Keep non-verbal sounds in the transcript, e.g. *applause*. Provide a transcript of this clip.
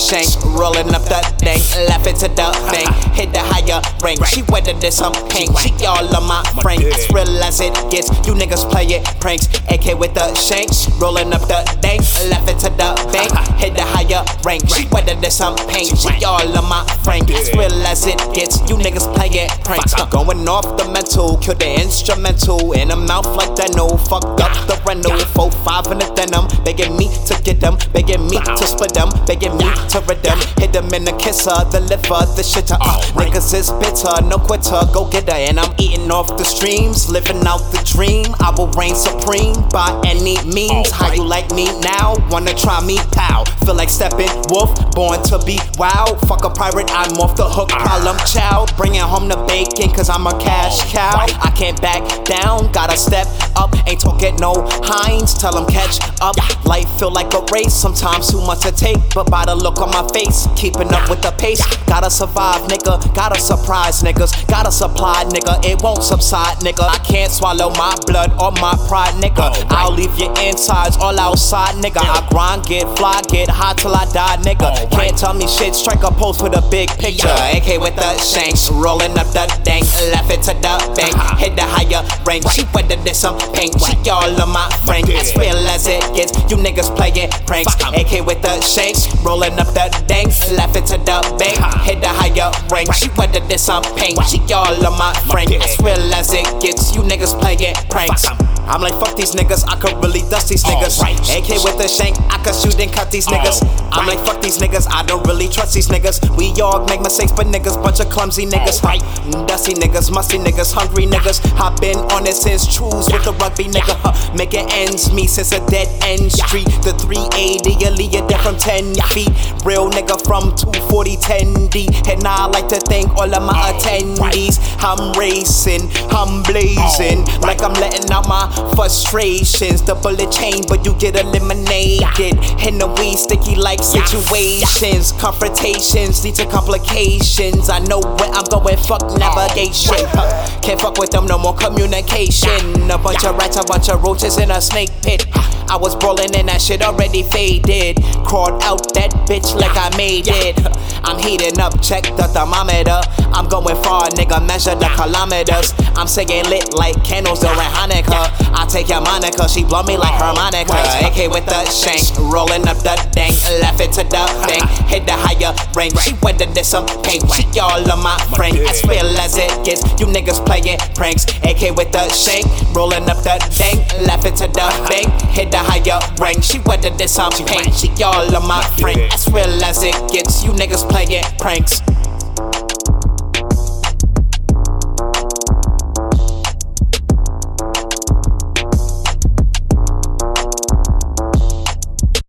shank, rolling up the thing, left it to the bank, hit the higher rank. She wetter than some paint, she all of my frank. It's real as it gets, you niggas play it pranks. AK with the shanks, rolling up the thing, left it to the bank, hit the higher rank. She wetter than some paint, she all of my frank. It's real as it gets, you niggas play it pranks. Going off the mental, kill the instrumental in a mouth like that. No, fucked up the rental, four five in the denim, begging me to get them, begging me to split them, begging me to rid them. Hit them in the kisser, the liver, the shitter. Uh, niggas is bitter, no quitter, go get her. And I'm eating off the streams, living out the dream. I will reign supreme by any means. How you like me now? Wanna try me? Pow. Feel like stepping wolf, born to be wild. Fuck a pirate, I'm off the hook, problem child. Bringing home the bacon, cause I'm a cash cow. I can't back down, gotta step up. Ain't talking no hinds, tell them catch up. Life feel like a race, sometimes too much to take. But by the look on my face, keeping up with the pace. Gotta survive, nigga. Gotta surprise niggas. Gotta supply, nigga. It won't subside, nigga. I can't swallow my blood or my pride, nigga. Oh, I'll leave your insides all outside, nigga. I grind, get fly, get high till I die, nigga. Oh, can't tell me shit, strike a pose with a big picture. AK with the shanks, rolling up the dank, left it to the bank, uh-huh. hit the higher rank. She wetter than some paint, she all of my frank. As real as it gets, you niggas playing pranks. AK with the shanks, rolling up the dank, left it to the bank, hit the higher rank. She wetter than some paint, she all of my frank. As real as it gets, you niggas playing pranks. I'm like, fuck these niggas, I could really dust these niggas. AK with the shank, I could shoot and cut these niggas. I'm like, fuck these niggas, I don't really trust these niggas. We all make mistakes, but niggas, bunch of clumsy niggas. Right, dusty niggas, musty niggas, hungry niggas. I've been on it since trues with the rugby nigga. Huh, making ends meet since a dead end street. The 380, Aaliyah dead from 10 feet. Real nigga from 240, 10D. And I like to thank all of my oh, attendees. I'm racing, I'm blazing, oh, like I'm letting out my frustrations. The bullet chain, but you get eliminated. In the weed, sticky like situations. Confrontations lead to complications. I know where I'm going, fuck oh, navigation. Huh, Can't fuck with them, no more communication. A bunch rats, a bunch of roaches in a snake pit. I was brawling and that shit already faded. Crawled out that bitch like I made it. *laughs* I'm heating up, check the thermometer. I'm going far, nigga, measure the kilometers. I'm saying lit like candles during Hanukkah. I take your Monica, she blow me like harmonica. AK with the shank, rolling up the dank, left it to the *laughs* bank, hit the higher rank. She wetter than some paint, she all of my frank. As real as it gets, you niggas playing pranks. AK with the shank, rolling up the dank, left it to the bank, hit the higher rank. She wetter than some paint, she all of my frank. As real as it gets, you niggas playing pranks.